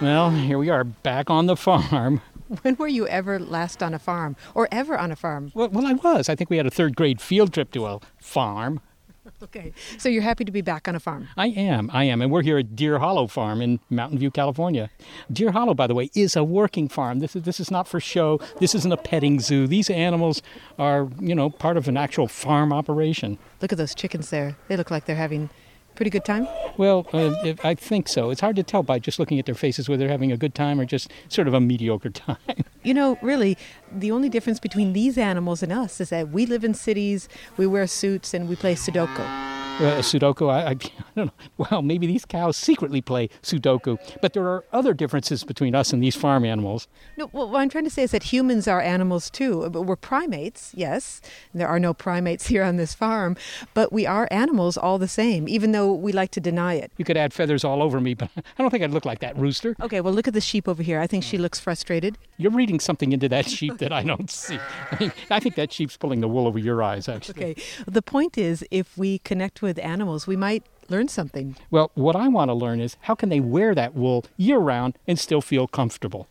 Well, here we are back on the farm. When were you ever last on a farm or ever on a farm? Well, well, I was. I think we had a third grade field trip to a farm. Okay, so you're happy to be back on a farm? I am. I am. And we're here at Deer Hollow Farm in Mountain View, California. Deer Hollow, by the way, is a working farm. This is this is not for show. This isn't a petting zoo. These animals are, you know, part of an actual farm operation. Look at those chickens there. They look like they're having pretty good time. Well, uh, I think so. It's hard to tell by just looking at their faces whether they're having a good time or just sort of a mediocre time. You know, really, the only difference between these animals and us is that we live in cities, we wear suits, and we play Sudoku. Uh, Sudoku, I, I, I don't know. Well, maybe these cows secretly play Sudoku, but there are other differences between us and these farm animals. No, well, what I'm trying to say is that humans are animals too. But We're primates, yes. There are no primates here on this farm, but we are animals all the same, even though we like to deny it. You could add feathers all over me, but I don't think I'd look like that rooster. Okay, well, look at the sheep over here. I think she looks frustrated. You're reading something into that sheep that I don't see. I, mean, I think that sheep's pulling the wool over your eyes, actually. Okay, the point is, if we connect with animals, we might learn something. Well, what I want to learn is how can they wear that wool year round and still feel comfortable?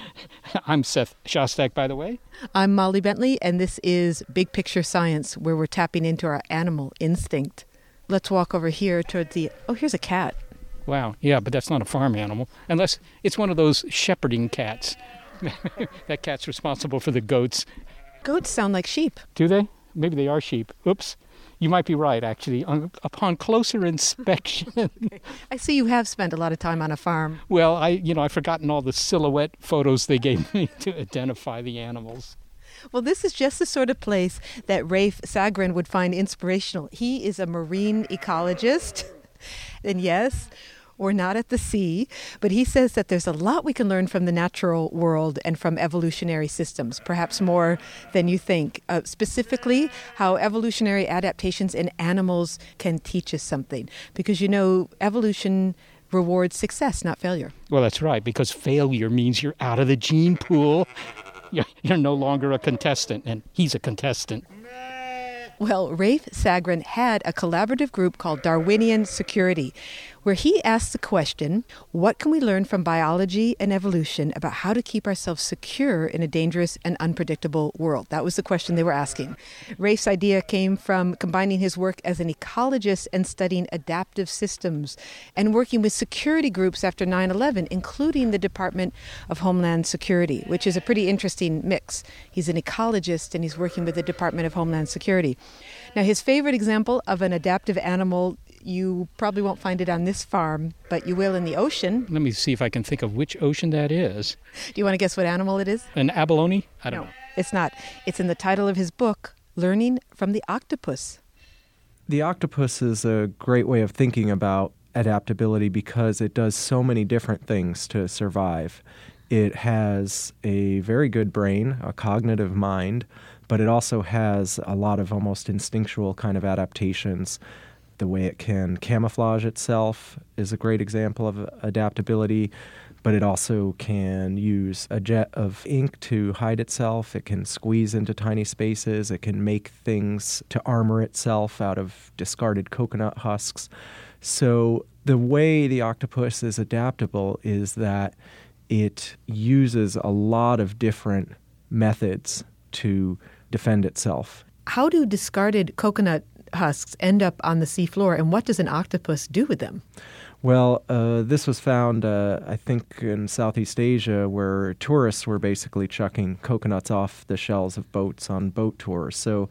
I'm Seth Shostak, by the way. I'm Molly Bentley, and this is Big Picture Science, where we're tapping into our animal instinct. Let's walk over here toward the. Oh, here's a cat. Wow, yeah, but that's not a farm animal, unless it's one of those shepherding cats. that cat's responsible for the goats. Goats sound like sheep. Do they? Maybe they are sheep. Oops. You might be right, actually. On, upon closer inspection, I see you have spent a lot of time on a farm. well, I, you know, I've forgotten all the silhouette photos they gave me to identify the animals. Well, this is just the sort of place that Rafe Sagarin would find inspirational. He is a marine ecologist. and yes, we're not at the sea, but he says that there's a lot we can learn from the natural world and from evolutionary systems, perhaps more than you think. Uh, specifically, how evolutionary adaptations in animals can teach us something. Because you know, evolution rewards success, not failure. Well, that's right, because failure means you're out of the gene pool. You're, you're no longer a contestant, and he's a contestant. Well, Rafe Sagarin had a collaborative group called Darwinian Security, where he asked the question what can we learn from biology and evolution about how to keep ourselves secure in a dangerous and unpredictable world? That was the question they were asking. Rafe's idea came from combining his work as an ecologist and studying adaptive systems and working with security groups after 9 11, including the Department of Homeland Security, which is a pretty interesting mix. He's an ecologist and he's working with the Department of Homeland Security. Now, his favorite example of an adaptive animal, you probably won't find it on this farm, but you will in the ocean. Let me see if I can think of which ocean that is. Do you want to guess what animal it is? An abalone? I don't know. It's not. It's in the title of his book, Learning from the Octopus. The octopus is a great way of thinking about adaptability because it does so many different things to survive. It has a very good brain, a cognitive mind, but it also has a lot of almost instinctual kind of adaptations. The way it can camouflage itself is a great example of adaptability, but it also can use a jet of ink to hide itself. It can squeeze into tiny spaces. It can make things to armor itself out of discarded coconut husks. So, the way the octopus is adaptable is that it uses a lot of different methods to defend itself. How do discarded coconut husks end up on the seafloor, and what does an octopus do with them? Well, uh, this was found, uh, I think, in Southeast Asia, where tourists were basically chucking coconuts off the shells of boats on boat tours. So,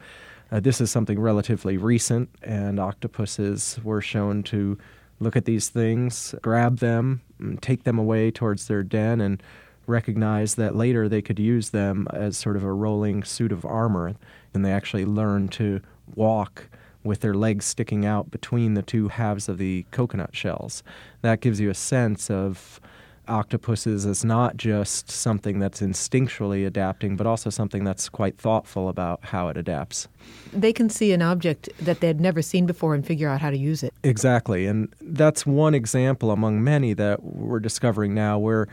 uh, this is something relatively recent, and octopuses were shown to look at these things, grab them, take them away towards their den, and recognize that later they could use them as sort of a rolling suit of armor. And they actually learn to walk with their legs sticking out between the two halves of the coconut shells. That gives you a sense of octopuses as not just something that's instinctually adapting, but also something that's quite thoughtful about how it adapts. They can see an object that they had never seen before and figure out how to use it. Exactly. And that's one example among many that we're discovering now where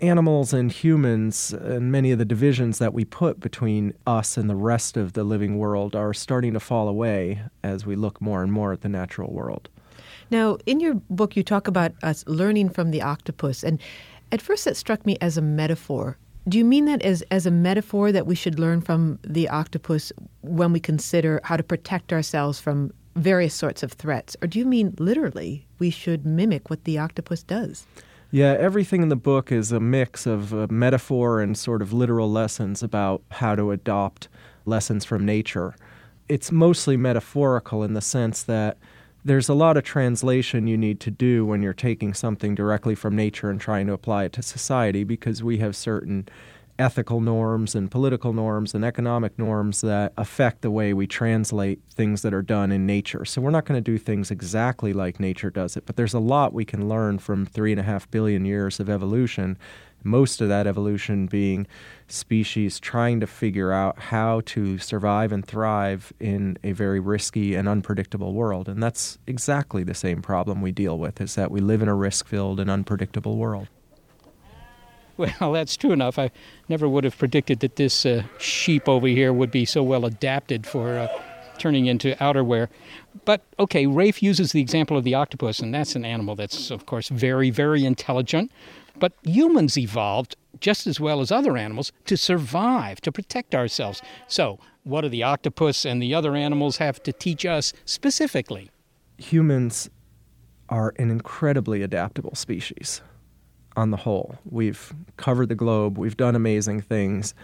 animals and humans and many of the divisions that we put between us and the rest of the living world are starting to fall away as we look more and more at the natural world. Now, in your book, you talk about us learning from the octopus, and at first that struck me as a metaphor. Do you mean that as, as a metaphor that we should learn from the octopus when we consider how to protect ourselves from various sorts of threats? Or do you mean literally we should mimic what the octopus does? Yeah, everything in the book is a mix of metaphor and sort of literal lessons about how to adopt lessons from nature. It's mostly metaphorical in the sense that there's a lot of translation you need to do when you're taking something directly from nature and trying to apply it to society because we have certain ethical norms and political norms and economic norms that affect the way we translate things that are done in nature. So we're not going to do things exactly like nature does it, but there's a lot we can learn from three and a half billion years of evolution. Most of that evolution being species trying to figure out how to survive and thrive in a very risky and unpredictable world. And that's exactly the same problem we deal with is that we live in a risk-filled and unpredictable world. Well, that's true enough. I never would have predicted that this uh, sheep over here would be so well adapted for uh, turning into outerwear. But okay, Rafe uses the example of the octopus, and that's an animal that's, of course, very, very intelligent. But humans evolved just as well as other animals to survive, to protect ourselves. So, what do the octopus and the other animals have to teach us specifically? Humans are an incredibly adaptable species on the whole. We've covered the globe, we've done amazing things.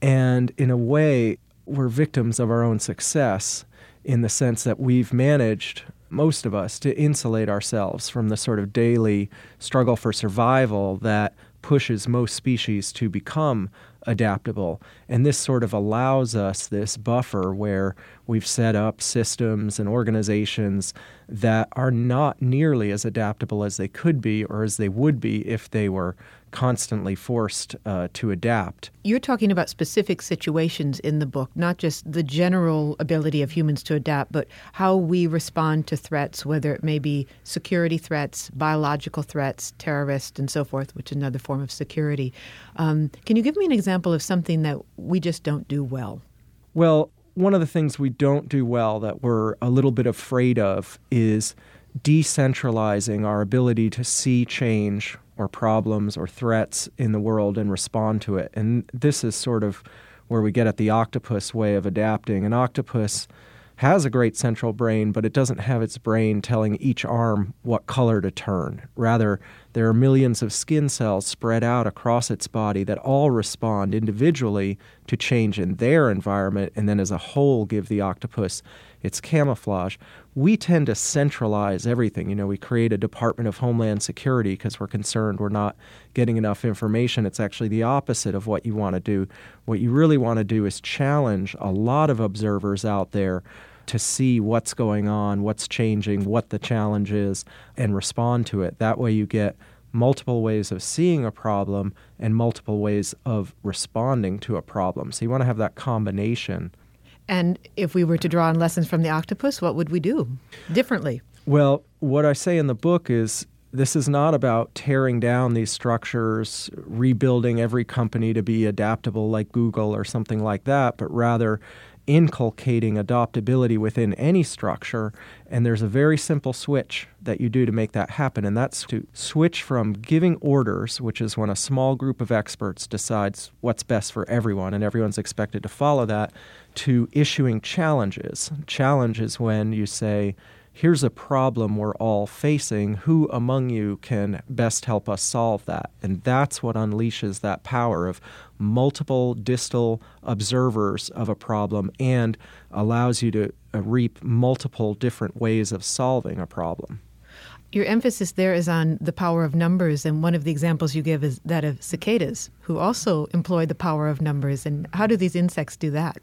And in a way, we're victims of our own success in the sense that we've managed, most of us, to insulate ourselves from the sort of daily struggle for survival that pushes most species to become adaptable. And this sort of allows us this buffer where we've set up systems and organizations that are not nearly as adaptable as they could be or as they would be if they were constantly forced uh, to adapt. You're talking about specific situations in the book, not just the general ability of humans to adapt, but how we respond to threats, whether it may be security threats, biological threats, terrorists, and so forth, which is another form of security. Um, can you give me an example of something that we just don't do well? Well, one of the things we don't do well that we're a little bit afraid of is decentralizing our ability to see change or problems or threats in the world and respond to it. And this is sort of where we get at the octopus way of adapting. An octopus has a great central brain, but it doesn't have its brain telling each arm what color to turn. Rather, there are millions of skin cells spread out across its body that all respond individually to change in their environment and then as a whole give the octopus its camouflage. We tend to centralize everything. You know, we create a Department of Homeland Security because we're concerned we're not getting enough information. It's actually the opposite of what you want to do. What you really want to do is challenge a lot of observers out there to see what's going on, what's changing, what the challenge is, and respond to it. That way, you get multiple ways of seeing a problem and multiple ways of responding to a problem. So, you want to have that combination. And if we were to draw on lessons from the octopus, what would we do differently? Well, what I say in the book is this is not about tearing down these structures, rebuilding every company to be adaptable like Google or something like that, but rather inculcating adoptability within any structure. And there's a very simple switch that you do to make that happen, and that's to switch from giving orders, which is when a small group of experts decides what's best for everyone, and everyone's expected to follow that, to issuing challenges. Challenge is when you say, here's a problem we're all facing. Who among you can best help us solve that? And that's what unleashes that power of multiple distal observers of a problem and allows you to uh, reap multiple different ways of solving a problem. Your emphasis there is on the power of numbers, and one of the examples you give is that of cicadas, who also employ the power of numbers. And how do these insects do that?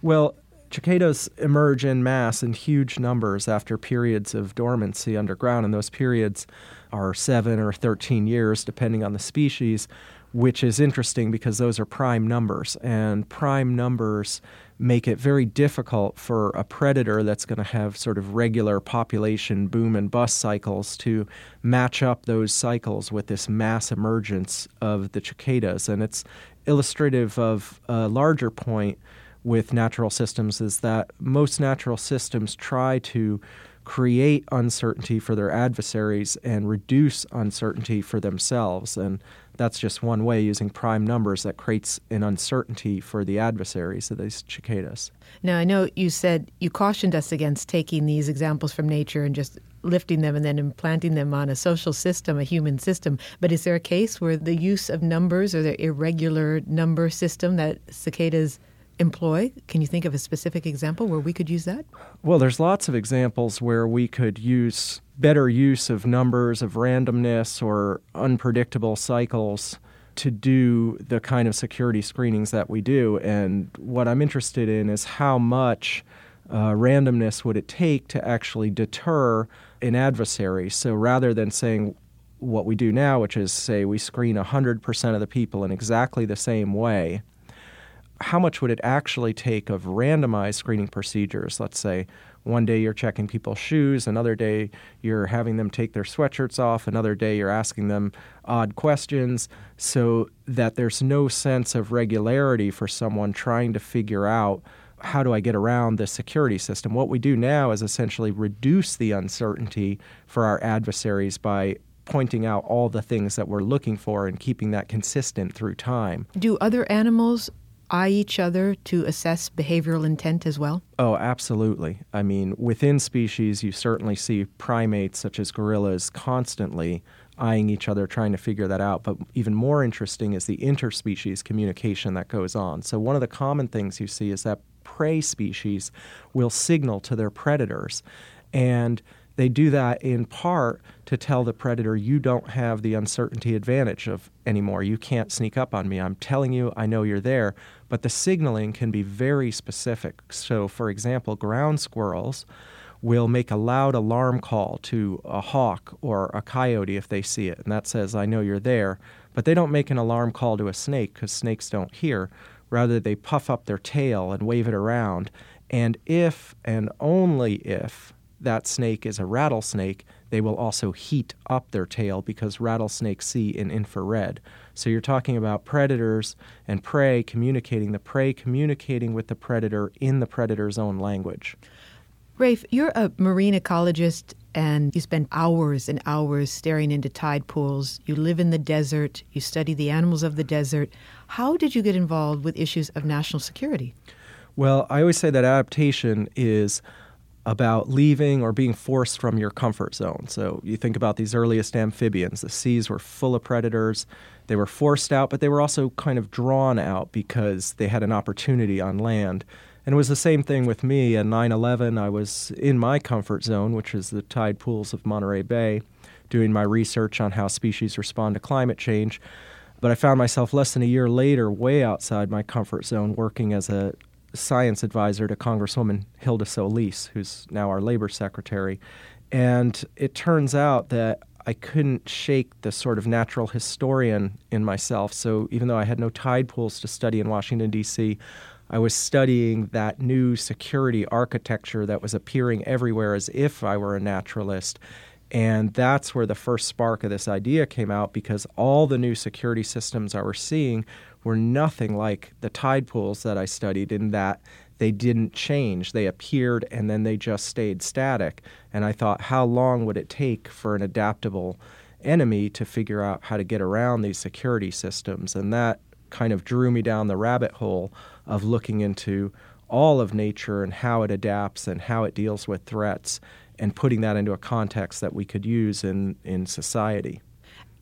Well, Cicadas emerge in mass in huge numbers after periods of dormancy underground, and those periods are seven or 13 years, depending on the species, which is interesting because those are prime numbers. And prime numbers make it very difficult for a predator that's going to have sort of regular population boom and bust cycles to match up those cycles with this mass emergence of the cicadas. And it's illustrative of a larger point with natural systems is that most natural systems try to create uncertainty for their adversaries and reduce uncertainty for themselves. And that's just one way using prime numbers that creates an uncertainty for the adversaries of these cicadas. Now, I know you said you cautioned us against taking these examples from nature and just lifting them and then implanting them on a social system, a human system. But is there a case where the use of numbers or the irregular number system that cicadas employ? Can you think of a specific example where we could use that? Well, there's lots of examples where we could use better use of numbers, of randomness, or unpredictable cycles to do the kind of security screenings that we do. And what I'm interested in is how much uh, randomness would it take to actually deter an adversary. So rather than saying what we do now, which is say we screen 100% of the people in exactly the same way, how much would it actually take of randomized screening procedures? Let's say one day you're checking people's shoes, another day you're having them take their sweatshirts off, another day you're asking them odd questions, so that there's no sense of regularity for someone trying to figure out how do I get around the security system? What we do now is essentially reduce the uncertainty for our adversaries by pointing out all the things that we're looking for and keeping that consistent through time. Do other animals eye each other to assess behavioral intent as well? Oh, absolutely. I mean, within species, you certainly see primates such as gorillas constantly eyeing each other, trying to figure that out. But even more interesting is the interspecies communication that goes on. So, one of the common things you see is that prey species will signal to their predators. And they do that in part to tell the predator, you don't have the uncertainty advantage of anymore. You can't sneak up on me. I'm telling you, I know you're there. But the signaling can be very specific. So, for example, ground squirrels will make a loud alarm call to a hawk or a coyote if they see it, and that says, I know you're there. But they don't make an alarm call to a snake because snakes don't hear. Rather, they puff up their tail and wave it around. And if and only if that snake is a rattlesnake, they will also heat up their tail because rattlesnakes see in infrared. So you're talking about predators and prey communicating, the prey communicating with the predator in the predator's own language. Rafe, you're a marine ecologist and you spend hours and hours staring into tide pools. You live in the desert, you study the animals of the desert. How did you get involved with issues of national security? Well, I always say that adaptation is about leaving or being forced from your comfort zone. So you think about these earliest amphibians. The seas were full of predators. They were forced out, but they were also kind of drawn out because they had an opportunity on land. And it was the same thing with me. At 9 11, I was in my comfort zone, which is the tide pools of Monterey Bay, doing my research on how species respond to climate change. But I found myself less than a year later, way outside my comfort zone, working as a science advisor to Congresswoman Hilda Solis, who's now our labor secretary. And it turns out that I couldn't shake the sort of natural historian in myself. So even though I had no tide pools to study in Washington, D.C., I was studying that new security architecture that was appearing everywhere as if I were a naturalist. And that's where the first spark of this idea came out because all the new security systems I were seeing were nothing like the tide pools that I studied in that they didn't change. They appeared and then they just stayed static. And I thought, how long would it take for an adaptable enemy to figure out how to get around these security systems? And that kind of drew me down the rabbit hole of looking into all of nature and how it adapts and how it deals with threats and putting that into a context that we could use in, in society.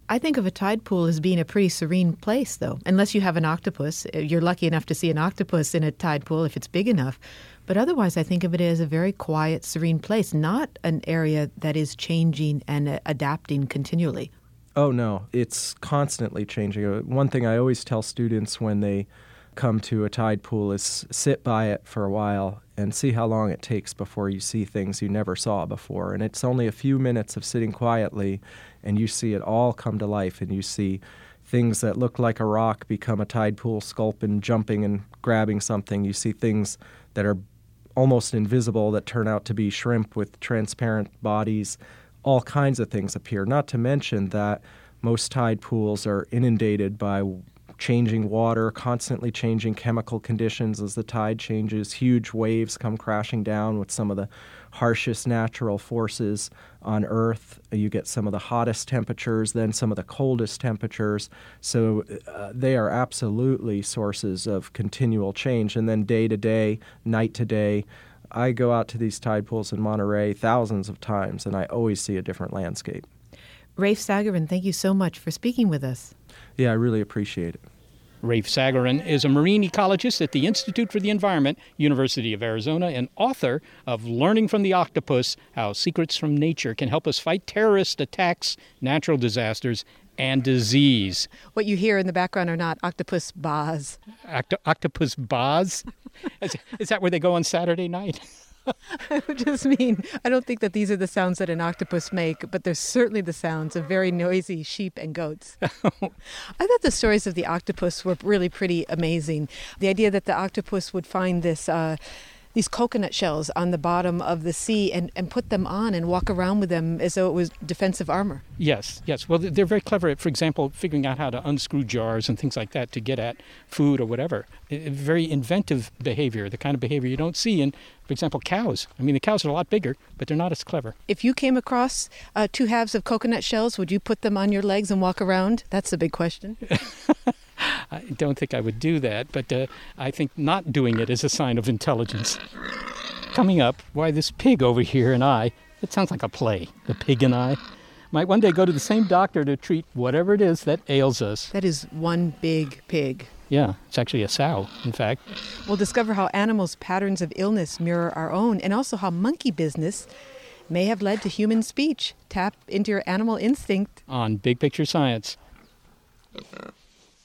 I think of a tide pool as being a pretty serene place, though, unless you have an octopus. Uh, you're lucky enough to see an octopus in a tide pool if it's big enough. But otherwise, I think of it as a very quiet, serene place, not an area that is changing and uh, adapting continually. Oh, no, it's constantly changing. Uh, one thing I always tell students when they come to a tide pool is sit by it for a while and see how long it takes before you see things you never saw before. And it's only a few minutes of sitting quietly and you see it all come to life and you see things that look like a rock become a tide pool sculpin jumping and grabbing something. You see things that are almost invisible that turn out to be shrimp with transparent bodies. All kinds of things appear. Not to mention that most tide pools are inundated by changing water, constantly changing chemical conditions as the tide changes. Huge waves come crashing down with some of the harshest natural forces on Earth. You get some of the hottest temperatures, then some of the coldest temperatures. So uh, they are absolutely sources of continual change. And then day to day, night to day, I go out to these tide pools in Monterey thousands of times, and I always see a different landscape. Rafe Sagarin, thank you so much for speaking with us. Yeah, I really appreciate it. Rafe Sagarin is a marine ecologist at the Institute for the Environment, University of Arizona, and author of Learning from the Octopus How Secrets from Nature Can Help Us Fight Terrorist Attacks, Natural Disasters, and Disease. What you hear in the background are not octopus bars. Oct- octopus bars? is, is that where they go on Saturday night? I would just mean, I don't think that these are the sounds that an octopus make, but they're certainly the sounds of very noisy sheep and goats. I thought the stories of the octopus were really pretty amazing. The idea that the octopus would find this. Uh, these coconut shells on the bottom of the sea and, and put them on and walk around with them as though it was defensive armor. Yes, yes. Well, they're very clever at, for example, figuring out how to unscrew jars and things like that to get at food or whatever. Very inventive behavior, the kind of behavior you don't see in, for example, cows. I mean, the cows are a lot bigger, but they're not as clever. If you came across uh, two halves of coconut shells, would you put them on your legs and walk around? That's the big question. I don't think I would do that, but uh, I think not doing it is a sign of intelligence. Coming up, why this pig over here and I, it sounds like a play, The Pig and I, might one day go to the same doctor to treat whatever it is that ails us. That is one big pig. Yeah, it's actually a sow, in fact. We'll discover how animals' patterns of illness mirror our own, and also how monkey business may have led to human speech. Tap into your animal instinct. On Big Picture Science.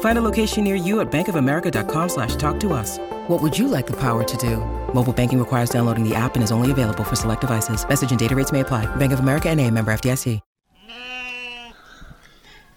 Find a location near you at bankofamerica.com slash talk to us. What would you like the power to do? Mobile banking requires downloading the app and is only available for select devices. Message and data rates may apply. Bank of America and a member FDIC.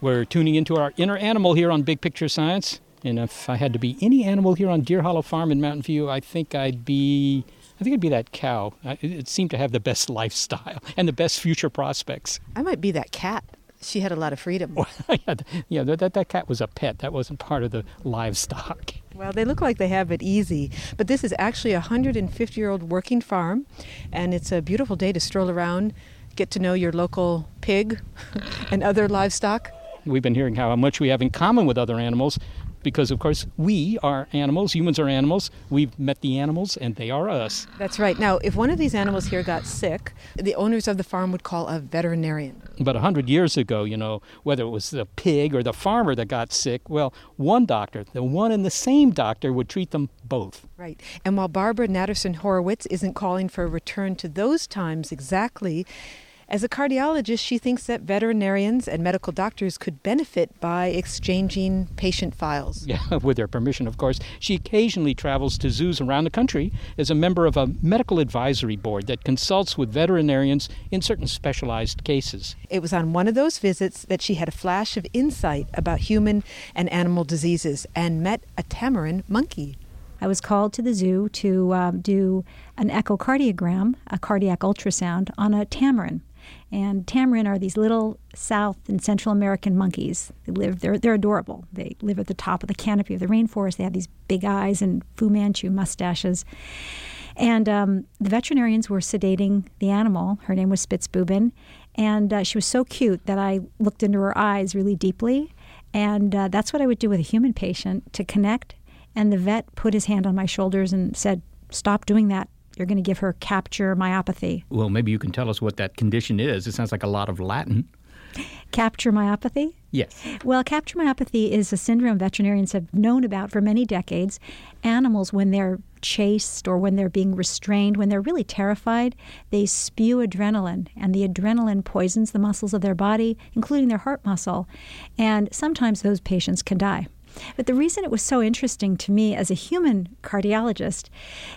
We're tuning into our inner animal here on Big Picture Science. And if I had to be any animal here on Deer Hollow Farm in Mountain View, I think I'd be I think it'd be that cow. It seemed to have the best lifestyle and the best future prospects. I might be that cat. She had a lot of freedom. yeah, that, that cat was a pet. That wasn't part of the livestock. Well, they look like they have it easy, but this is actually a 150 year old working farm, and it's a beautiful day to stroll around, get to know your local pig and other livestock. We've been hearing how much we have in common with other animals, because of course we are animals humans are animals we've met the animals and they are us. That's right. Now if one of these animals here got sick the owners of the farm would call a veterinarian. But a hundred years ago you know whether it was the pig or the farmer that got sick well one doctor the one and the same doctor would treat them both. Right. And while barbara natterson horowitz isn't calling for a return to those times exactly As a cardiologist, she thinks that veterinarians and medical doctors could benefit by exchanging patient files. Yeah, with their permission, of course. She occasionally travels to zoos around the country as a member of a medical advisory board that consults with veterinarians in certain specialized cases. It was on one of those visits that she had a flash of insight about human and animal diseases and met a tamarin monkey. I was called to the zoo to um, do an echocardiogram, a cardiac ultrasound, on a tamarin. And tamarin are these little South and Central American monkeys. They live, they're, they're adorable. They live at the top of the canopy of the rainforest. They have these big eyes and Fu Manchu mustaches. And um, the veterinarians were sedating the animal. Her name was Spitzbuben. And uh, she was so cute that I looked into her eyes really deeply. And uh, that's what I would do with a human patient to connect. And the vet put his hand on my shoulders and said, Stop doing that. You're going to give her capture myopathy. Well, maybe you can tell us what that condition is. It sounds like a lot of Latin. Capture myopathy? Yes. Well, capture myopathy is a syndrome veterinarians have known about for many decades. Animals, when they're chased or when they're being restrained, when they're really terrified, they spew adrenaline, and the adrenaline poisons the muscles of their body, including their heart muscle. And sometimes those patients can die. But the reason it was so interesting to me as a human cardiologist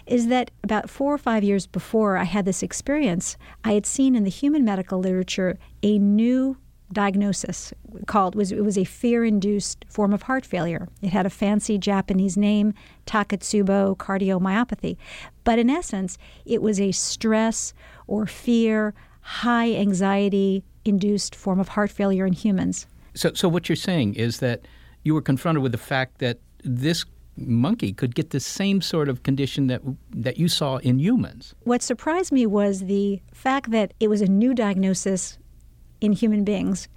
is that about four or five years before I had this experience, I had seen in the human medical literature a new diagnosis called was it was a fear-induced form of heart failure. It had a fancy Japanese name, Takotsubo cardiomyopathy, but in essence, it was a stress or fear, high anxiety induced form of heart failure in humans. So so what you're saying is that you were confronted with the fact that this monkey could get the same sort of condition that that you saw in humans. What surprised me was the fact that it was a new diagnosis in human beings.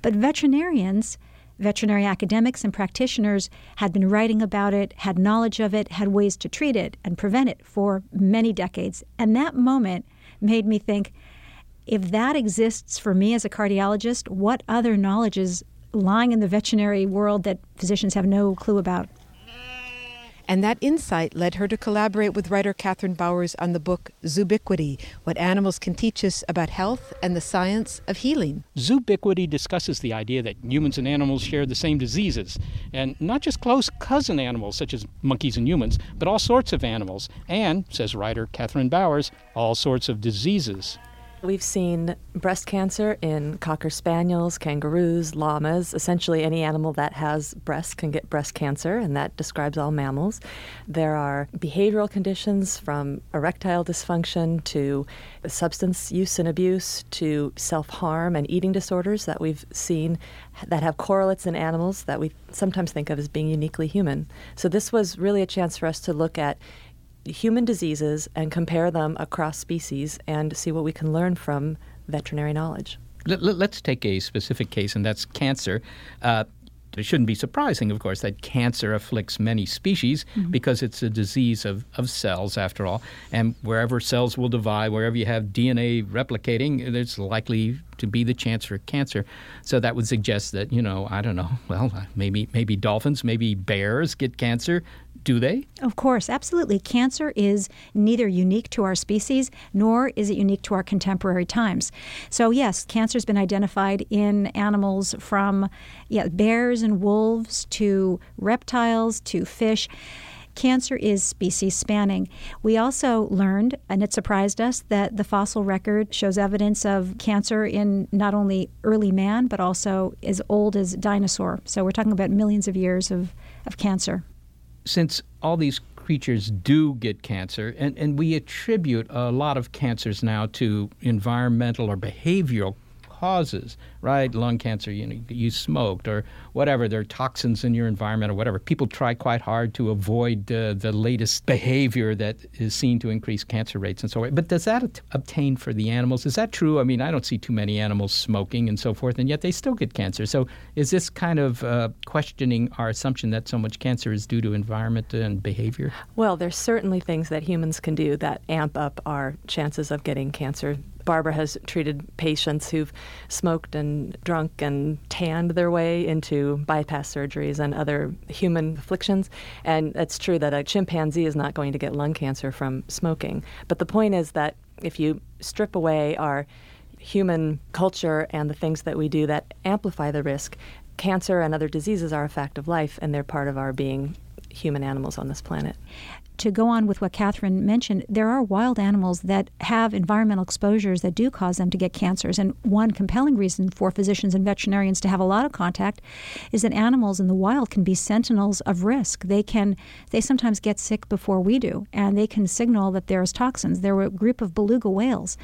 But veterinarians, veterinary academics and practitioners had been writing about it, had knowledge of it, had ways to treat it and prevent it for many decades. And that moment made me think if that exists for me as a cardiologist, what other knowledge is lying in the veterinary world that physicians have no clue about. And that insight led her to collaborate with writer Kathryn Bowers on the book Zoobiquity What Animals Can Teach Us About Health and the Science of Healing. Zoobiquity discusses the idea that humans and animals share the same diseases, and not just close cousin animals such as monkeys and humans, but all sorts of animals, and, says writer Kathryn Bowers, all sorts of diseases. We've seen breast cancer in cocker spaniels, kangaroos, llamas. Essentially, any animal that has breasts can get breast cancer, and that describes all mammals. There are behavioral conditions from erectile dysfunction to substance use and abuse to self harm and eating disorders that we've seen that have correlates in animals that we sometimes think of as being uniquely human. So, this was really a chance for us to look at human diseases and compare them across species and see what we can learn from veterinary knowledge. Let, us take a specific case, and that's cancer. Uh, it shouldn't be surprising, of course, that cancer afflicts many species mm-hmm. because it's a disease of, of cells, after all. And wherever cells will divide, wherever you have DNA replicating, there's likely to be the chance for cancer. So that would suggest that, you know, I don't know, well, maybe, maybe dolphins, maybe bears get cancer, do they? Of course, absolutely. Cancer is neither unique to our species nor is it unique to our contemporary times. So, yes, cancer has been identified in animals from yeah, bears and wolves to reptiles to fish cancer is species spanning. We also learned, and it surprised us, that the fossil record shows evidence of cancer in not only early man, but also as old as dinosaur. So we're talking about millions of years of, of cancer since all these creatures do get cancer, and, and we attribute a lot of cancers now to environmental or behavioral causes, right? Lung cancer, you know, you smoked or whatever. There are toxins in your environment or whatever. People try quite hard to avoid uh, the latest behavior that is seen to increase cancer rates and so on. But does that obtain for the animals? Is that true? I mean, I don't see too many animals smoking and so forth, and yet they still get cancer. So is this kind of uh, questioning our assumption that so much cancer is due to environment and behavior? Well, there's certainly things that humans can do that amp up our chances of getting cancer Barbara has treated patients who've smoked and drunk and tanned their way into bypass surgeries and other human afflictions. And it's true that a chimpanzee is not going to get lung cancer from smoking. But the point is that if you strip away our human culture and the things that we do that amplify the risk. Cancer and other diseases are a fact of life, and they're part of our being human animals on this planet to go on with what Kathryn mentioned, there are wild animals that have environmental exposures that do cause them to get cancers. And one compelling reason for physicians and veterinarians to have a lot of contact is that animals in the wild can be sentinels of risk. They can they sometimes get sick before we do, and they can signal that there's toxins. There were a group of beluga whales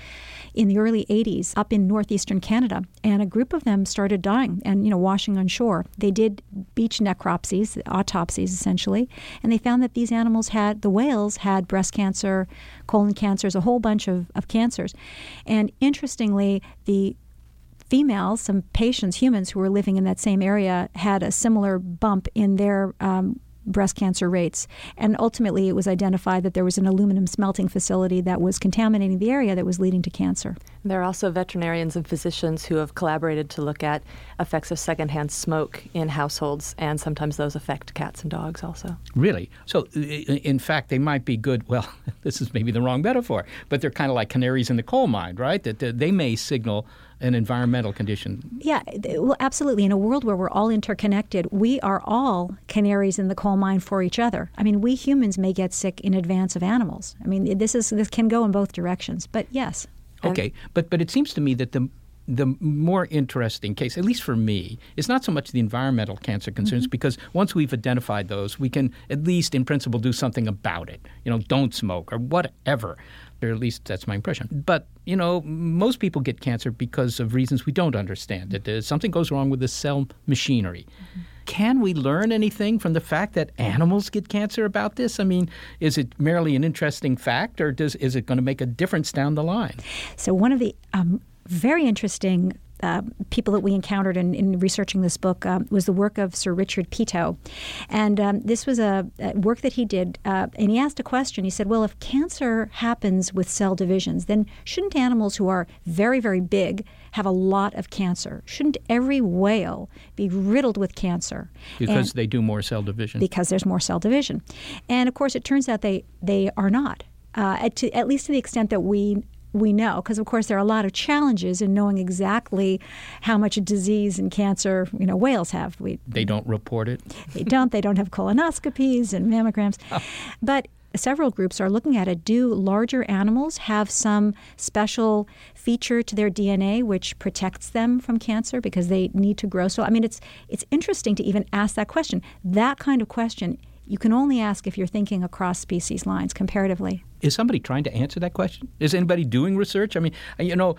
in the early 80s up in northeastern Canada, and a group of them started dying and you know washing on shore. They did beach necropsies, autopsies essentially, and they found that these animals had the whales had breast cancer, colon cancers, a whole bunch of, of cancers. And interestingly, the females, some patients, humans who were living in that same area, had a similar bump in their um, breast cancer rates. And ultimately, it was identified that there was an aluminum smelting facility that was contaminating the area that was leading to cancer. There are also veterinarians and physicians who have collaborated to look at effects of secondhand smoke in households, and sometimes those affect cats and dogs also. Really? So, in fact, they might be good. Well, this is maybe the wrong metaphor, but they're kind of like canaries in the coal mine, right? That they may signal an environmental condition. Yeah, well, absolutely. In a world where we're all interconnected, we are all canaries in the coal mine for each other. I mean, we humans may get sick in advance of animals. I mean, this is this can go in both directions. But yes. Okay, but but it seems to me that the the more interesting case, at least for me, is not so much the environmental cancer concerns mm-hmm. because once we've identified those, we can at least in principle do something about it. You know, don't smoke or whatever. Or at least that's my impression. But, you know, most people get cancer because of reasons we don't understand. That something goes wrong with the cell machinery. Mm-hmm can we learn anything from the fact that animals get cancer about this? I mean, is it merely an interesting fact, or does is it going to make a difference down the line? So one of the um, very interesting uh, people that we encountered in, in researching this book um, was the work of Sir Richard Peto. And um, this was a, a, work that he did. Uh, and he asked a question. He said, Well, if cancer happens with cell divisions, then shouldn't animals who are very, very big have a lot of cancer? Shouldn't every whale be riddled with cancer? Because and they do more cell division. Because there's more cell division. And of course, it turns out they, they are not. Uh, at, to, at least to the extent that we we know because of course there are a lot of challenges in knowing exactly how much disease and cancer you know whales have we they don't report it they don't they don't have colonoscopies and mammograms oh. but several groups are looking at it do larger animals have some special feature to their DNA which protects them from cancer because they need to grow so i mean it's it's interesting to even ask that question that kind of question you can only ask if you're thinking across species lines comparatively. Is somebody trying to answer that question? Is anybody doing research? I mean, you know.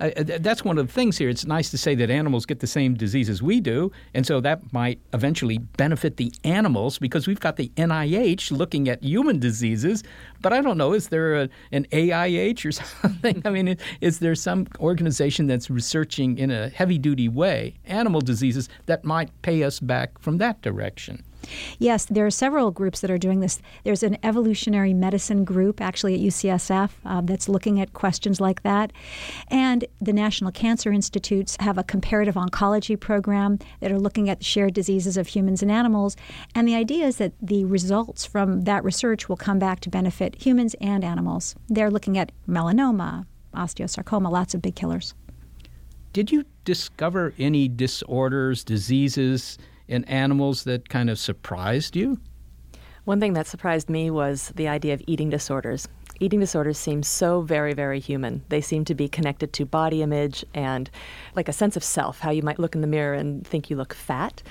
Uh, that's one of the things here. It's nice to say that animals get the same diseases we do, and so that might eventually benefit the animals because we've got the NIH looking at human diseases. But I don't know, is there a, an AIH or something? I mean, is there some organization that's researching in a heavy duty way animal diseases that might pay us back from that direction? Yes, there are several groups that are doing this. There's an evolutionary medicine group actually at UCSF uh, that's looking at questions like that. And the National Cancer Institutes have a comparative oncology program that are looking at shared diseases of humans and animals. And the idea is that the results from that research will come back to benefit humans and animals. They're looking at melanoma, osteosarcoma, lots of big killers. Did you discover any disorders, diseases? In animals that kind of surprised you? One thing that surprised me was the idea of eating disorders eating disorders seem so very, very human. They seem to be connected to body image and like a sense of self, how you might look in the mirror and think you look fat.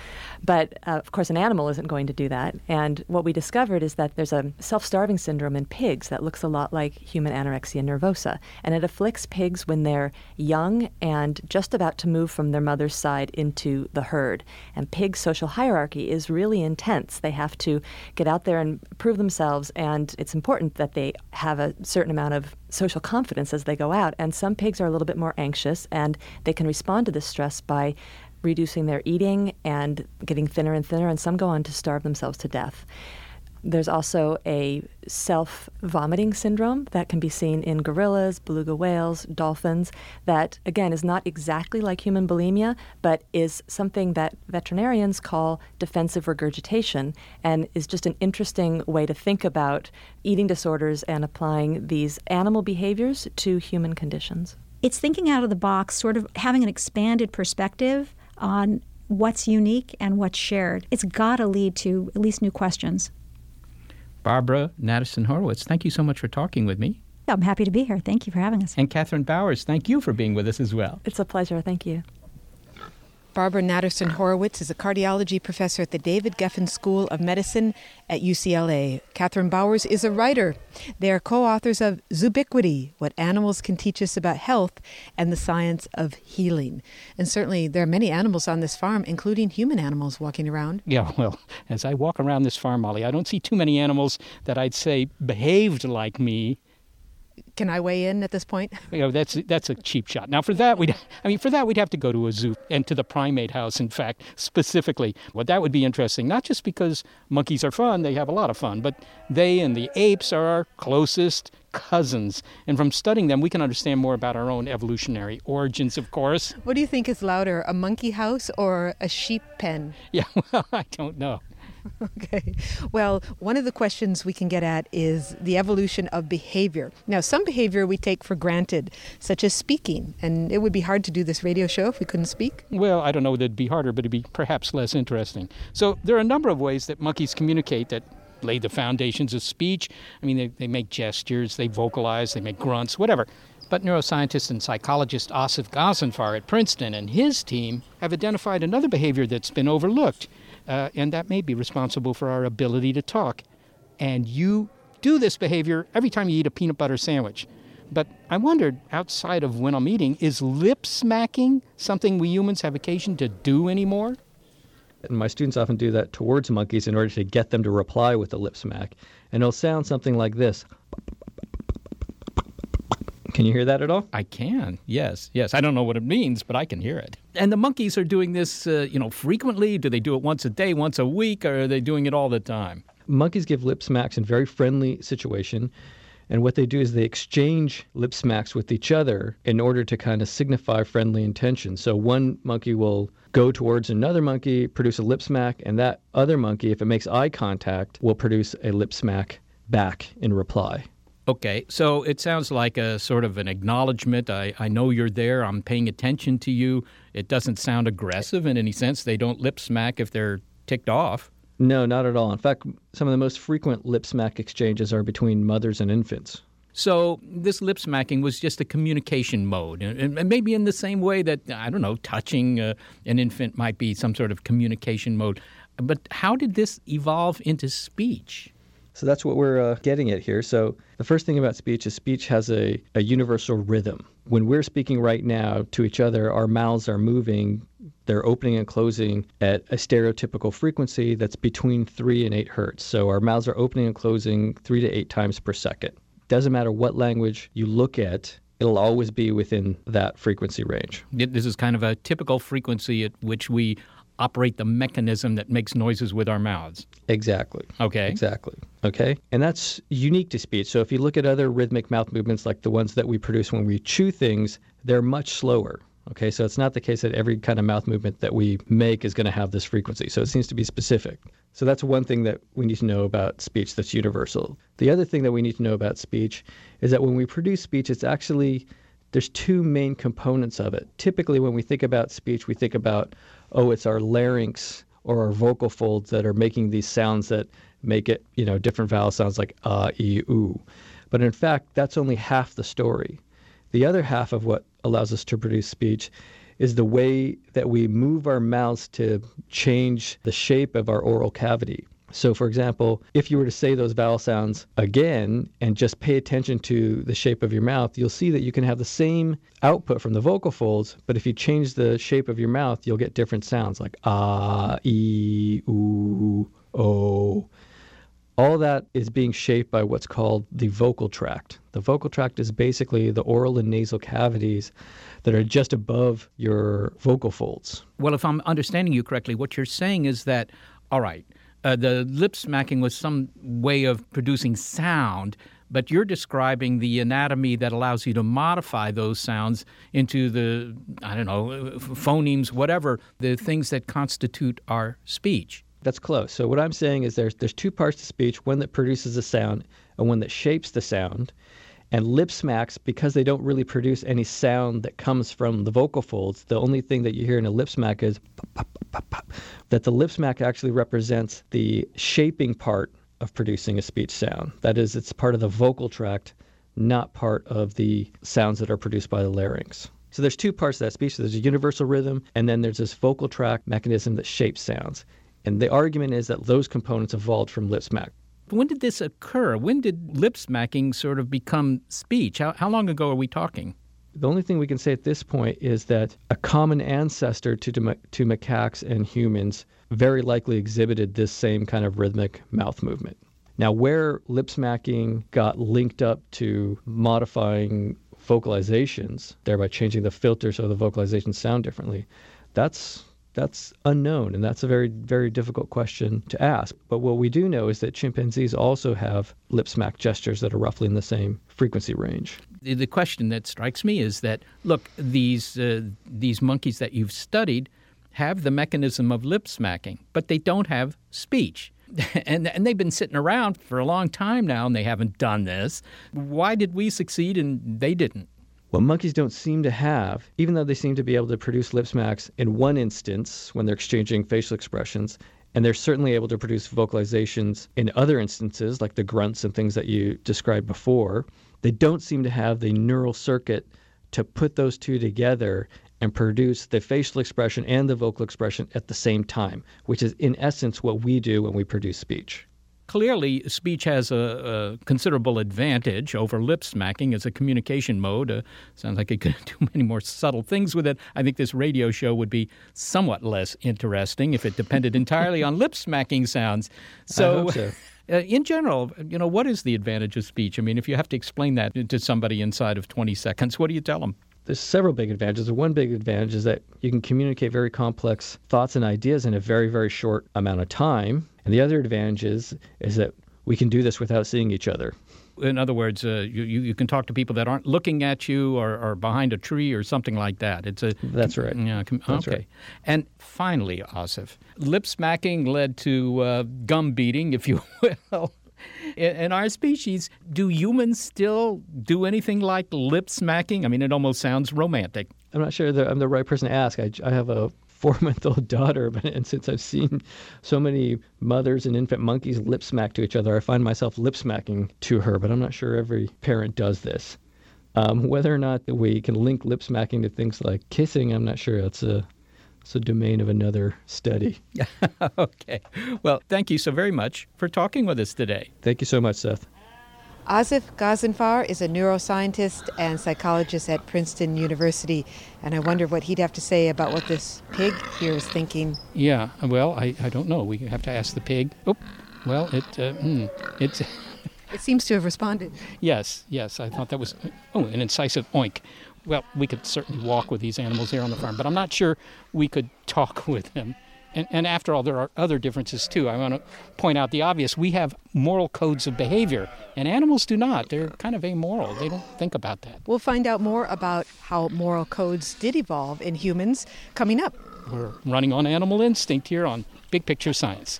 But uh, of course, an animal isn't going to do that. And what we discovered is that there's a self starving syndrome in pigs that looks a lot like human anorexia nervosa. And it afflicts pigs when they're young and just about to move from their mother's side into the herd. And pig social hierarchy is really intense. They have to get out there and prove themselves. And it's important that they have a certain amount of social confidence as they go out. And some pigs are a little bit more anxious and they can respond to this stress by reducing their eating and getting thinner and thinner, and some go on to starve themselves to death. There's also a self vomiting syndrome that can be seen in gorillas, beluga whales, dolphins, that again is not exactly like human bulimia, but is something that veterinarians call defensive regurgitation and is just an interesting way to think about eating disorders and applying these animal behaviors to human conditions. it's thinking out of the box, sort of having an expanded perspective on what's unique and what's shared. It's got to lead to at least new questions. Barbara Natterson Horowitz, thank you so much for talking with me. I'm happy to be here. Thank you for having us. And Kathryn Bowers, thank you for being with us as well. It's a pleasure. Thank you. Barbara Natterson Horowitz is a cardiology professor at the David Geffen School of Medicine at UCLA. Kathryn Bowers is a writer. They are co authors of Zoobiquity What Animals Can Teach Us About Health and the Science of Healing. And certainly there are many animals on this farm, including human animals walking around. Yeah, well, as I walk around this farm, Molly, I don't see too many animals that I'd say behaved like me can I weigh in at this point? You know, that's that's a cheap shot. Now, for that, we'd I mean, for that, we'd have to go to a zoo and to the primate house. In fact, specifically, well, that would be interesting. Not just because monkeys are fun; they have a lot of fun, but they and the apes are our closest cousins. And from studying them, we can understand more about our own evolutionary origins, of course. What do you think is louder, a monkey house or a sheep pen? Yeah, well, I don't know. Okay. Well, one of the questions we can get at is the evolution of behavior. Now, some behavior we take for granted, such as speaking, and it would be hard to do this radio show if we couldn't speak. Well, I don't know, it'd be harder, but it'd be perhaps less interesting. So, there are a number of ways that monkeys communicate that lay the foundations of speech. I mean, they, they make gestures, they vocalize, they make grunts, whatever. But neuroscientist and psychologist Asif Ghazanfar at Princeton and his team have identified another behavior that's been overlooked uh, and that may be responsible for our ability to talk. And you do this behavior every time you eat a peanut butter sandwich. But I wondered, outside of when I'm eating, is lip smacking something we humans have occasion to do anymore? And my students often do that towards monkeys in order to get them to reply with a lip smack. And it'll sound something like this. Can you hear that at all? I can. Yes, yes. I don't know what it means, but I can hear it. And the monkeys are doing this, uh, you know, frequently. Do they do it once a day, once a week, or are they doing it all the time? Monkeys give lip smacks in very friendly situation. And what they do is they exchange lip smacks with each other in order to kind of signify friendly intention. So one monkey will go towards another monkey, produce a lip smack, and that other monkey, if it makes eye contact, will produce a lip smack back in reply. Okay, so it sounds like a sort of an acknowledgement. I, I know you're there. I'm paying attention to you. It doesn't sound aggressive in any sense. They don't lip smack if they're ticked off. No, not at all. In fact, some of the most frequent lip smack exchanges are between mothers and infants. So this lip smacking was just a communication mode, and maybe in the same way that I don't know, touching uh, an infant might be some sort of communication mode. But how did this evolve into speech? So that's what we're uh, getting at here. So the first thing about speech is speech has a, a universal rhythm. When we're speaking right now to each other, our mouths are moving, they're opening and closing at a stereotypical frequency that's between 3 and 8 hertz. So our mouths are opening and closing 3 to 8 times per second. Doesn't matter what language you look at, it'll always be within that frequency range. This is kind of a typical frequency at which we operate the mechanism that makes noises with our mouths. Exactly. Okay. Exactly. Okay. And that's unique to speech. So if you look at other rhythmic mouth movements like the ones that we produce when we chew things, they're much slower. Okay, so it's not the case that every kind of mouth movement that we make is going to have this frequency. So it seems to be specific. So that's one thing that we need to know about speech that's universal. The other thing that we need to know about speech is that when we produce speech, it's actually there's two main components of it. Typically, when we think about speech, we think about oh, it's our larynx or our vocal folds that are making these sounds that make it, you know, different vowel sounds like ah, e, oo. But in fact, that's only half the story. The other half of what allows us to produce speech is the way that we move our mouths to change the shape of our oral cavity. So, for example, if you were to say those vowel sounds again and just pay attention to the shape of your mouth, you'll see that you can have the same output from the vocal folds, but if you change the shape of your mouth, you'll get different sounds like ah, e, oo, o. All that is being shaped by what's called the vocal tract. The vocal tract is basically the oral and nasal cavities that are just above your vocal folds. Well, if I'm understanding you correctly, what you're saying is that, all right, uh, the lip smacking was some way of producing sound, but you're describing the anatomy that allows you to modify those sounds into the, I don't know, phonemes, whatever, the things that constitute our speech. That's close. So what I'm saying is there's there's two parts to speech, one that produces a sound and one that shapes the sound. And lip smacks, because they don't really produce any sound that comes from the vocal folds, the only thing that you hear in a lip smack is that the lip smack actually represents the shaping part of producing a speech sound. That is, it's part of the vocal tract, not part of the sounds that are produced by the larynx. So there's two parts of that speech. There's a universal rhythm, and then there's this vocal tract mechanism that shapes sounds. And the argument is that those components evolved from lip smack. When did this occur? When did lip smacking sort of become speech? How, how long ago are we talking? The only thing we can say at this point is that a common ancestor to, to macaques and humans very likely exhibited this same kind of rhythmic mouth movement. Now, where lip smacking got linked up to modifying vocalizations, thereby changing the filter so the vocalizations sound differently, that's that's unknown, and that's a very, very difficult question to ask. But what we do know is that chimpanzees also have lip smack gestures that are roughly in the same frequency range. The question that strikes me is that look, these uh, these monkeys that you've studied have the mechanism of lip smacking, but they don't have speech. and, and they've been sitting around for a long time now and they haven't done this. Why did we succeed and they didn't? What monkeys don't seem to have, even though they seem to be able to produce lip smacks in one instance when they're exchanging facial expressions, and they're certainly able to produce vocalizations in other instances, like the grunts and things that you described before, they don't seem to have the neural circuit to put those two together and produce the facial expression and the vocal expression at the same time, which is in essence what we do when we produce speech. Clearly, speech has a, a considerable advantage over lip smacking as a communication mode. Uh, sounds like it could do many more subtle things with it. I think this radio show would be somewhat less interesting if it depended entirely on lip smacking sounds. So. Uh, in general, you know, what is the advantage of speech? I mean, if you have to explain that to somebody inside of 20 seconds, what do you tell them? There's several big advantages. One big advantage is that you can communicate very complex thoughts and ideas in a very, very short amount of time. And the other advantage is, is that we can do this without seeing each other. In other words, uh, you, you can talk to people that aren't looking at you or, or behind a tree or something like that. It's a that's right. Yeah, that's okay. Right. And finally, Asif, lip smacking led to uh, gum beating, if you will in our species, do humans still do anything like lip smacking? I mean, it almost sounds romantic. I'm not sure that I'm the right person to ask. I, I have a four month old daughter, but, and since I've seen so many mothers and infant monkeys lip smack to each other, I find myself lip smacking to her, but I'm not sure every parent does this. Um, whether or not we can link lip smacking to things like kissing, I'm not sure. That's a it's a domain of another study. okay. Well, thank you so very much for talking with us today. Thank you so much, Seth. Asif Ghazanfar is a neuroscientist and psychologist at Princeton University, and I wonder what he'd have to say about what this pig here is thinking. Yeah, well, I, I don't know. We have to ask the pig. Oh, well, it uh, hmm, it's. it seems to have responded. Yes, yes. I thought that was oh an incisive oink well, we could certainly walk with these animals here on the farm, but I'm not sure we could talk with them. And, and, after all, there are other differences too. I want to point out the obvious. We have moral codes of behavior, and animals do not. They're kind of amoral. They don't think about that. We'll find out more about how moral codes did evolve in humans coming up. We're running on animal instinct here on Big Picture Science.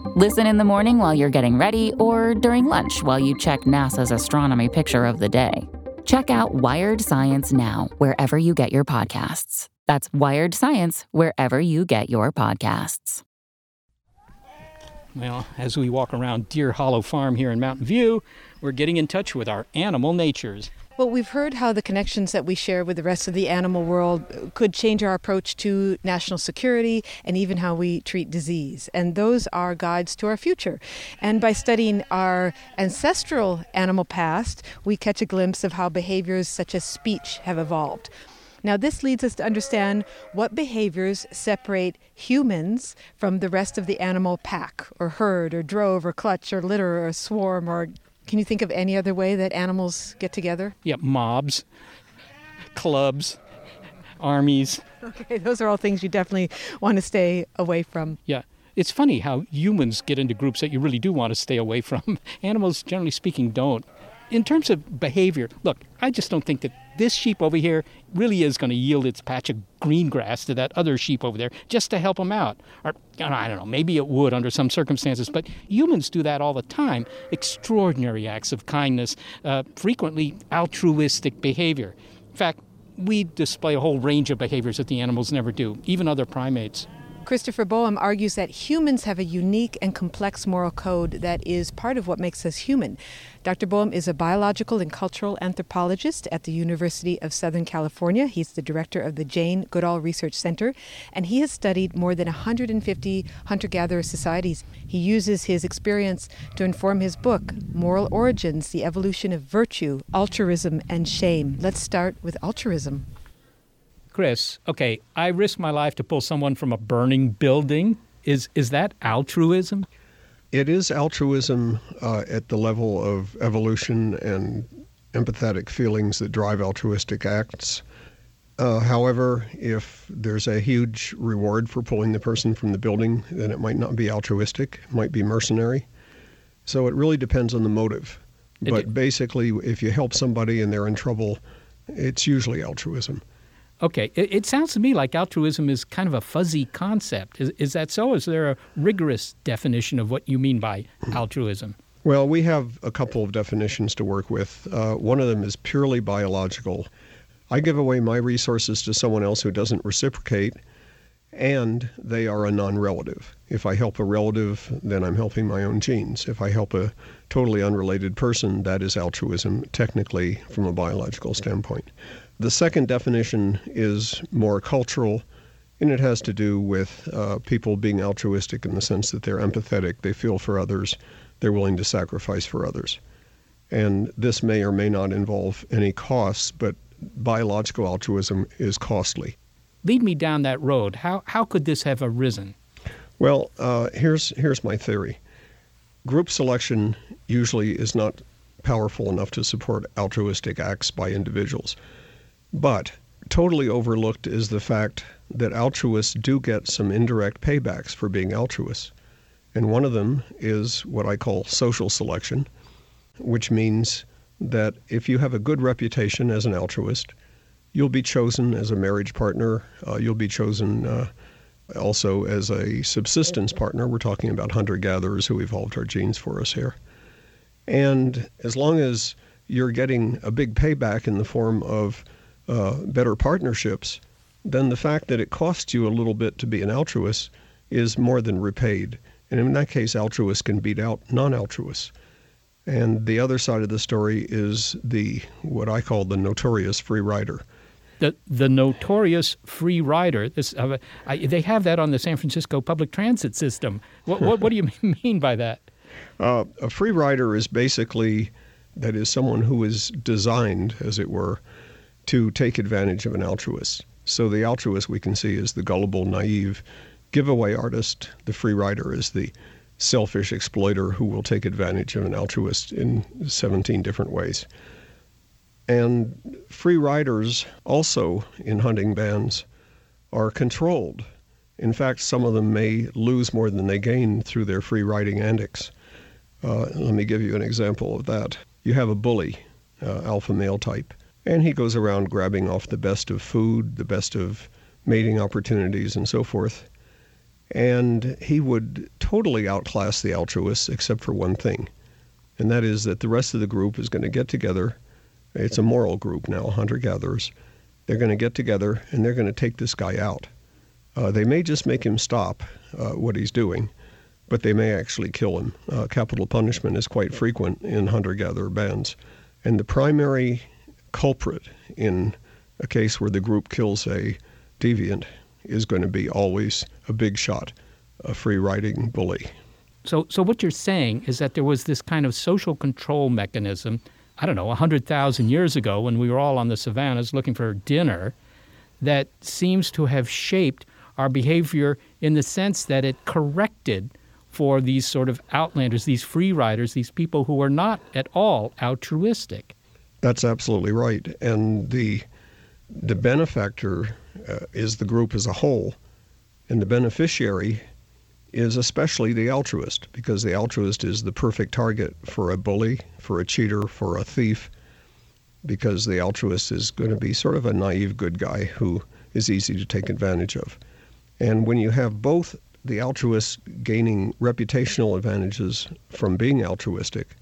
Listen in the morning while you're getting ready or during lunch while you check NASA's astronomy picture of the day. Check out Wired Science now, wherever you get your podcasts. That's Wired Science, wherever you get your podcasts. Well, as we walk around Deer Hollow Farm here in Mountain View, we're getting in touch with our animal natures. Well, we've heard how the connections that we share with the rest of the animal world could change our approach to national security and even how we treat disease. And those are guides to our future. And by studying our ancestral animal past, we catch a glimpse of how behaviors such as speech have evolved. Now, this leads us to understand what behaviors separate humans from the rest of the animal pack, or herd, or drove, or clutch, or litter, or swarm, or can you think of any other way that animals get together? Yeah, mobs, clubs, armies. Okay, those are all things you definitely want to stay away from. Yeah. It's funny how humans get into groups that you really do want to stay away from. Animals, generally speaking, don't. In terms of behavior, look, I just don't think that this sheep over here really is going to yield its patch of green grass to that other sheep over there just to help him out. Or, I don't know, maybe it would under some circumstances, but humans do that all the time. Extraordinary acts of kindness, uh, frequently altruistic behavior. In fact, we display a whole range of behaviors that the animals never do, even other primates. Christopher Boehm argues that humans have a unique and complex moral code that is part of what makes us human. Dr. Boehm is a biological and cultural anthropologist at the University of Southern California. He's the director of the Jane Goodall Research Center, and he has studied more than 150 hunter gatherer societies. He uses his experience to inform his book, Moral Origins The Evolution of Virtue, Altruism, and Shame. Let's start with altruism. Chris, okay, I risk my life to pull someone from a burning building. Is is that altruism? It is altruism uh, at the level of evolution and empathetic feelings that drive altruistic acts. Uh, however, if there's a huge reward for pulling the person from the building, then it might not be altruistic, it might be mercenary. So it really depends on the motive. But basically, if you help somebody and they're in trouble, it's usually altruism. Okay, it, it, sounds to me like altruism is kind of a fuzzy concept. Is, is that so? Is there a rigorous definition of what you mean by altruism? Well, we have a couple of definitions to work with. Uh, one of them is purely biological. I give away my resources to someone else who doesn't reciprocate, and they are a non relative. If I help a relative, then I'm helping my own genes. If I help a totally unrelated person, that is altruism, technically, from a biological standpoint. The second definition is more cultural, and it has to do with uh, people being altruistic in the sense that they're empathetic, they feel for others, they're willing to sacrifice for others. And this may or may not involve any costs, but biological altruism is costly. Lead me down that road. How, how could this have arisen? Well, uh, here's, here's my theory group selection usually is not powerful enough to support altruistic acts by individuals. But totally overlooked is the fact that altruists do get some indirect paybacks for being altruists. And one of them is what I call social selection, which means that if you have a good reputation as an altruist, you'll be chosen as a marriage partner, uh, you'll be chosen uh, also as a subsistence partner. We're talking about hunter gatherers who evolved our genes for us here. And as long as you're getting a big payback in the form of uh, better partnerships, then the fact that it costs you a little bit to be an altruist is more than repaid. And in that case, altruists can beat out non altruists. And the other side of the story is the what I call the notorious free rider. The, the notorious free rider. This, uh, I, they have that on the San Francisco public transit system. What, what, what do you mean by that? Uh, a free rider is basically that is someone who is designed, as it were, to take advantage of an altruist. So the altruist we can see is the gullible, naive giveaway artist. The free rider is the selfish exploiter who will take advantage of an altruist in 17 different ways. And free riders also in hunting bands are controlled. In fact, some of them may lose more than they gain through their free riding antics. Uh, let me give you an example of that. You have a bully, uh, alpha male type, and he goes around grabbing off the best of food, the best of mating opportunities, and so forth. And he would totally outclass the altruists except for one thing, and that is that the rest of the group is going to get together. It's a moral group now, hunter gatherers. They're going to get together and they're going to take this guy out. Uh, they may just make him stop uh, what he's doing, but they may actually kill him. Uh, capital punishment is quite frequent in hunter gatherer bands. And the primary culprit in a case where the group kills a deviant is going to be always a big shot, a free riding bully. So, so what you're saying is that there was this kind of social control mechanism, I don't know, 100,000 years ago when we were all on the savannas looking for dinner, that seems to have shaped our behavior in the sense that it corrected for these sort of outlanders, these free riders, these people who are not at all altruistic. That's absolutely right. And the the benefactor uh, is the group as a whole, and the beneficiary is especially the altruist, because the altruist is the perfect target for a bully, for a cheater, for a thief, because the altruist is going to be sort of a naive good guy who is easy to take advantage of. And when you have both the altruist gaining reputational advantages from being altruistic,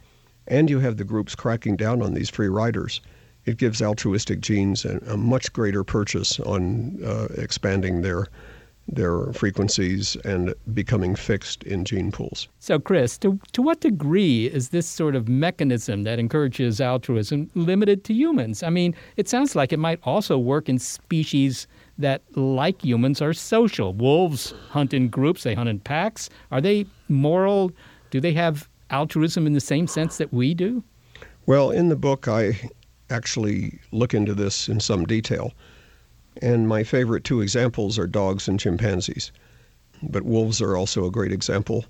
and you have the groups cracking down on these free riders, it gives altruistic genes a, a much greater purchase on uh, expanding their their frequencies and becoming fixed in gene pools. So, Chris, to, to what degree is this sort of mechanism that encourages altruism limited to humans? I mean, it sounds like it might also work in species that, like humans, are social. Wolves hunt in groups, they hunt in packs. Are they moral? Do they have altruism in the same sense that we do? Well, in the book, I actually look into this in some detail. And my favorite two examples are dogs and chimpanzees. But wolves are also a great example,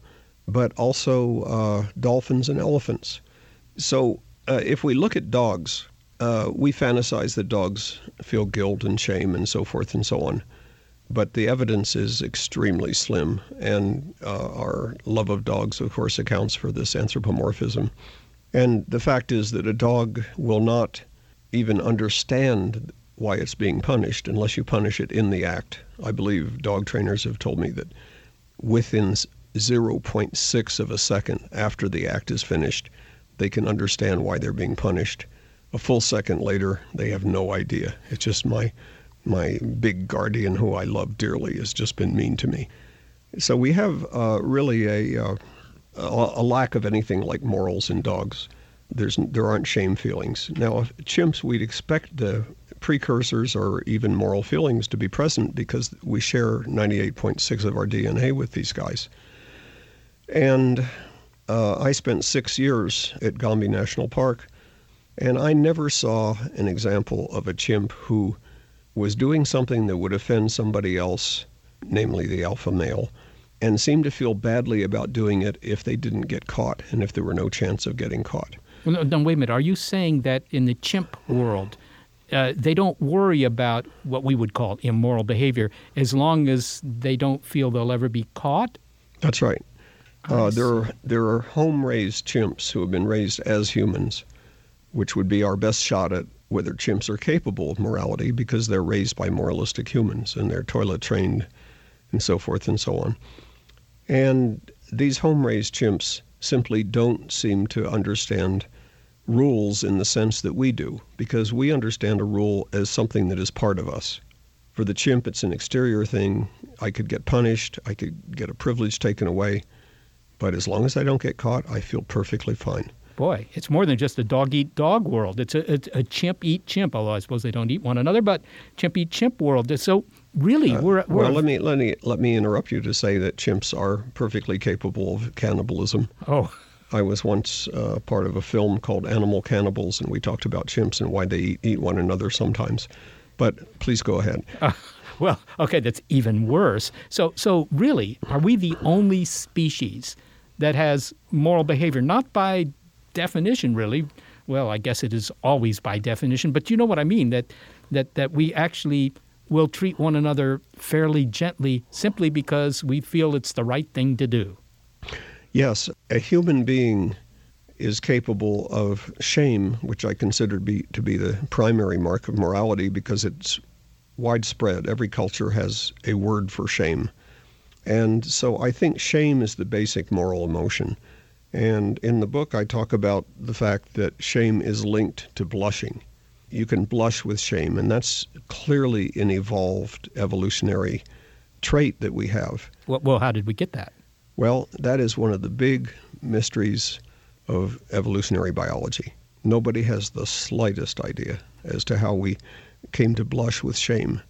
but also uh, dolphins and elephants. So uh, if we look at dogs, uh, we fantasize that dogs feel guilt and shame and so forth and so on. But the evidence is extremely slim, and uh, our love of dogs, of course, accounts for this anthropomorphism. And the fact is that a dog will not even understand why it's being punished unless you punish it in the act. I believe dog trainers have told me that within 0.6 of a second after the act is finished, they can understand why they're being punished. A full second later, they have no idea. It's just my my big guardian, who I love dearly, has just been mean to me. So we have uh, really a, uh, a lack of anything like morals in dogs. There's there aren't shame feelings. Now, chimps, we'd expect the precursors or even moral feelings to be present because we share 98.6 of our DNA with these guys. And uh, I spent six years at Gombe National Park, and I never saw an example of a chimp who was doing something that would offend somebody else, namely the alpha male, and seemed to feel badly about doing it if they didn't get caught and if there were no chance of getting caught. Well, no, wait a minute. Are you saying that in the chimp world, uh, they don't worry about what we would call immoral behavior as long as they don't feel they'll ever be caught? That's right. Uh, there, are, there are home raised chimps who have been raised as humans, which would be our best shot at whether chimps are capable of morality because they're raised by moralistic humans and they're toilet trained and so forth and so on. And these home raised chimps simply don't seem to understand rules in the sense that we do, because we understand a rule as something that is part of us. For the chimp, it's an exterior thing. I could get punished, I could get a privilege taken away, but as long as I don't get caught, I feel perfectly fine. Boy, it's more than just a dog eat dog world. It's a, it's a chimp eat chimp, although I suppose they don't eat one another, but chimp eat chimp world. So really, uh, we're, we're well. Let me let me let me interrupt you to say that chimps are perfectly capable of cannibalism. Oh. I was once uh, part of a film called Animal Cannibals, and we talked about chimps and why they eat, eat one another sometimes. But please go ahead. Uh, well, okay, that's even worse. So, so really, are we the only species that has moral behavior? Not by definition, really. Well, I guess it is always by definition, but you know what I mean. That that that we actually will treat one another fairly gently simply because we feel it's the right thing to do. Yes, a human being is capable of shame, which I consider to be, to be the primary mark of morality because it's widespread. Every culture has a word for shame. And so I think shame is the basic moral emotion. And in the book, I talk about the fact that shame is linked to blushing. You can blush with shame, and that's clearly an evolved evolutionary trait that we have. Well, well how did we get that? Well, that is one of the big mysteries of evolutionary biology. Nobody has the slightest idea as to how we came to blush with shame,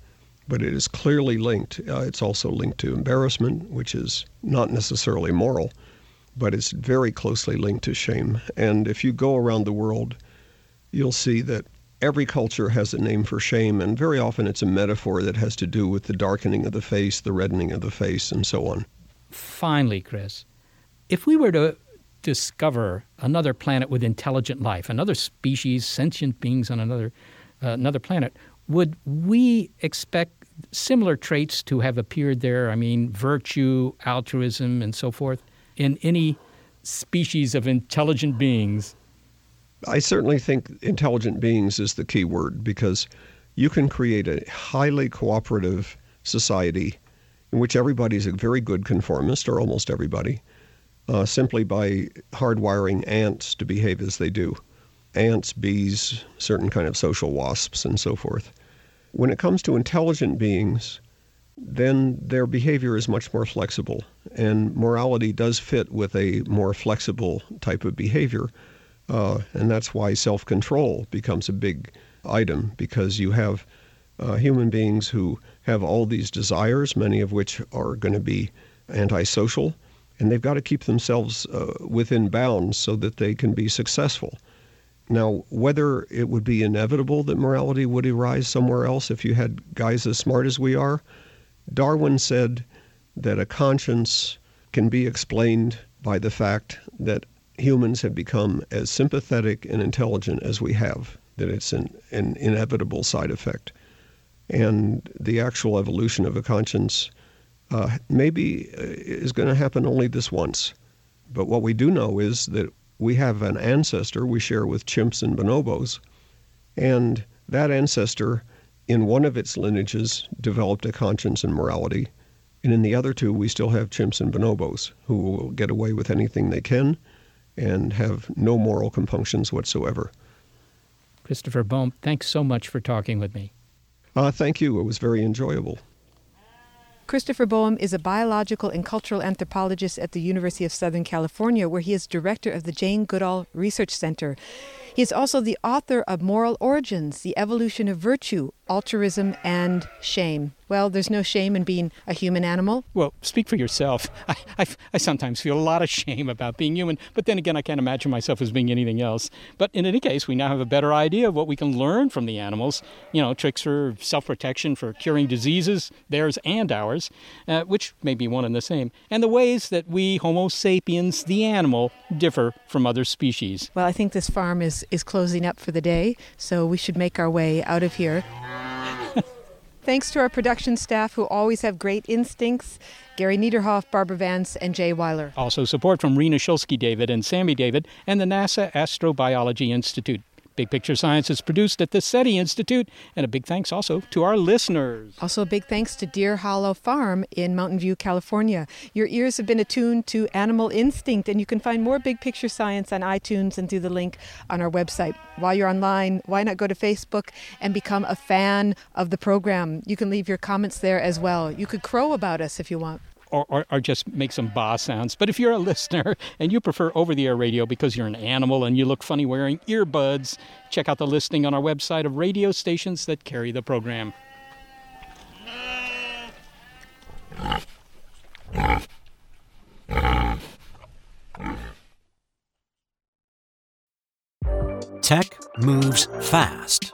but it is clearly linked. Uh, it's also linked to embarrassment, which is not necessarily moral, but it's very closely linked to shame. And if you go around the world, you'll see that every culture has a name for shame, and very often it's a metaphor that has to do with the darkening of the face, the reddening of the face, and so on. Finally, Chris, if we were to discover another planet with intelligent life, another species, sentient beings on another uh, another planet, would we expect similar traits to have appeared there? I mean, virtue, altruism, and so forth in any species of intelligent beings? I certainly think intelligent beings is the key word because you can create a highly cooperative society in which everybody's a very good conformist, or almost everybody, uh, simply by hardwiring ants to behave as they do. Ants, bees, certain kind of social wasps, and so forth. When it comes to intelligent beings, then their behavior is much more flexible, and morality does fit with a more flexible type of behavior. Uh, and that's why self control becomes a big item because you have uh, human beings who have all these desires, many of which are going to be antisocial, and they've got to keep themselves uh, within bounds so that they can be successful. Now, whether it would be inevitable that morality would arise somewhere else if you had guys as smart as we are, Darwin said that a conscience can be explained by the fact that humans have become as sympathetic and intelligent as we have, that it's an, an inevitable side effect. And the actual evolution of a conscience uh, maybe uh, is going to happen only this once. But what we do know is that we have an ancestor we share with chimps and bonobos, and that ancestor, in one of its lineages, developed a conscience and morality, and in the other two, we still have chimps and bonobos who will get away with anything they can and have no moral compunctions whatsoever. Christopher Boehm, thanks so much for talking with me. Uh, thank you. It was very enjoyable. Christopher Boehm is a biological and cultural anthropologist at the University of Southern California, where he is director of the Jane Goodall Research Center. He is also the author of Moral Origins The Evolution of Virtue, Altruism, and Shame. Well, there's no shame in being a human animal. Well, speak for yourself. I, I, I, sometimes feel a lot of shame about being human, but then again, I can't imagine myself as being anything else. But in any case, we now have a better idea of what we can learn from the animals. You know, tricks for self protection, for curing diseases, theirs and ours, uh, which may be one and the same, and the ways that we, Homo sapiens, the animal, differ from other species. Well, I think this farm is, is closing up for the day, so we should make our way out of here. Thanks to our production staff who always have great instincts Gary Niederhoff, Barbara Vance, and Jay Weiler. Also, support from Rena Shulsky David and Sammy David and the NASA Astrobiology Institute. Big Picture Science is produced at the SETI Institute, and a big thanks also to our listeners. Also, a big thanks to Deer Hollow Farm in Mountain View, California. Your ears have been attuned to animal instinct, and you can find more Big Picture Science on iTunes and through the link on our website. While you're online, why not go to Facebook and become a fan of the program? You can leave your comments there as well. You could crow about us if you want or, or, or, just make some ba sounds. But if you're a listener and you prefer over the air radio because you're an animal and you look funny wearing earbuds, check out the listing on our website of radio stations that carry the program. Tech moves fast.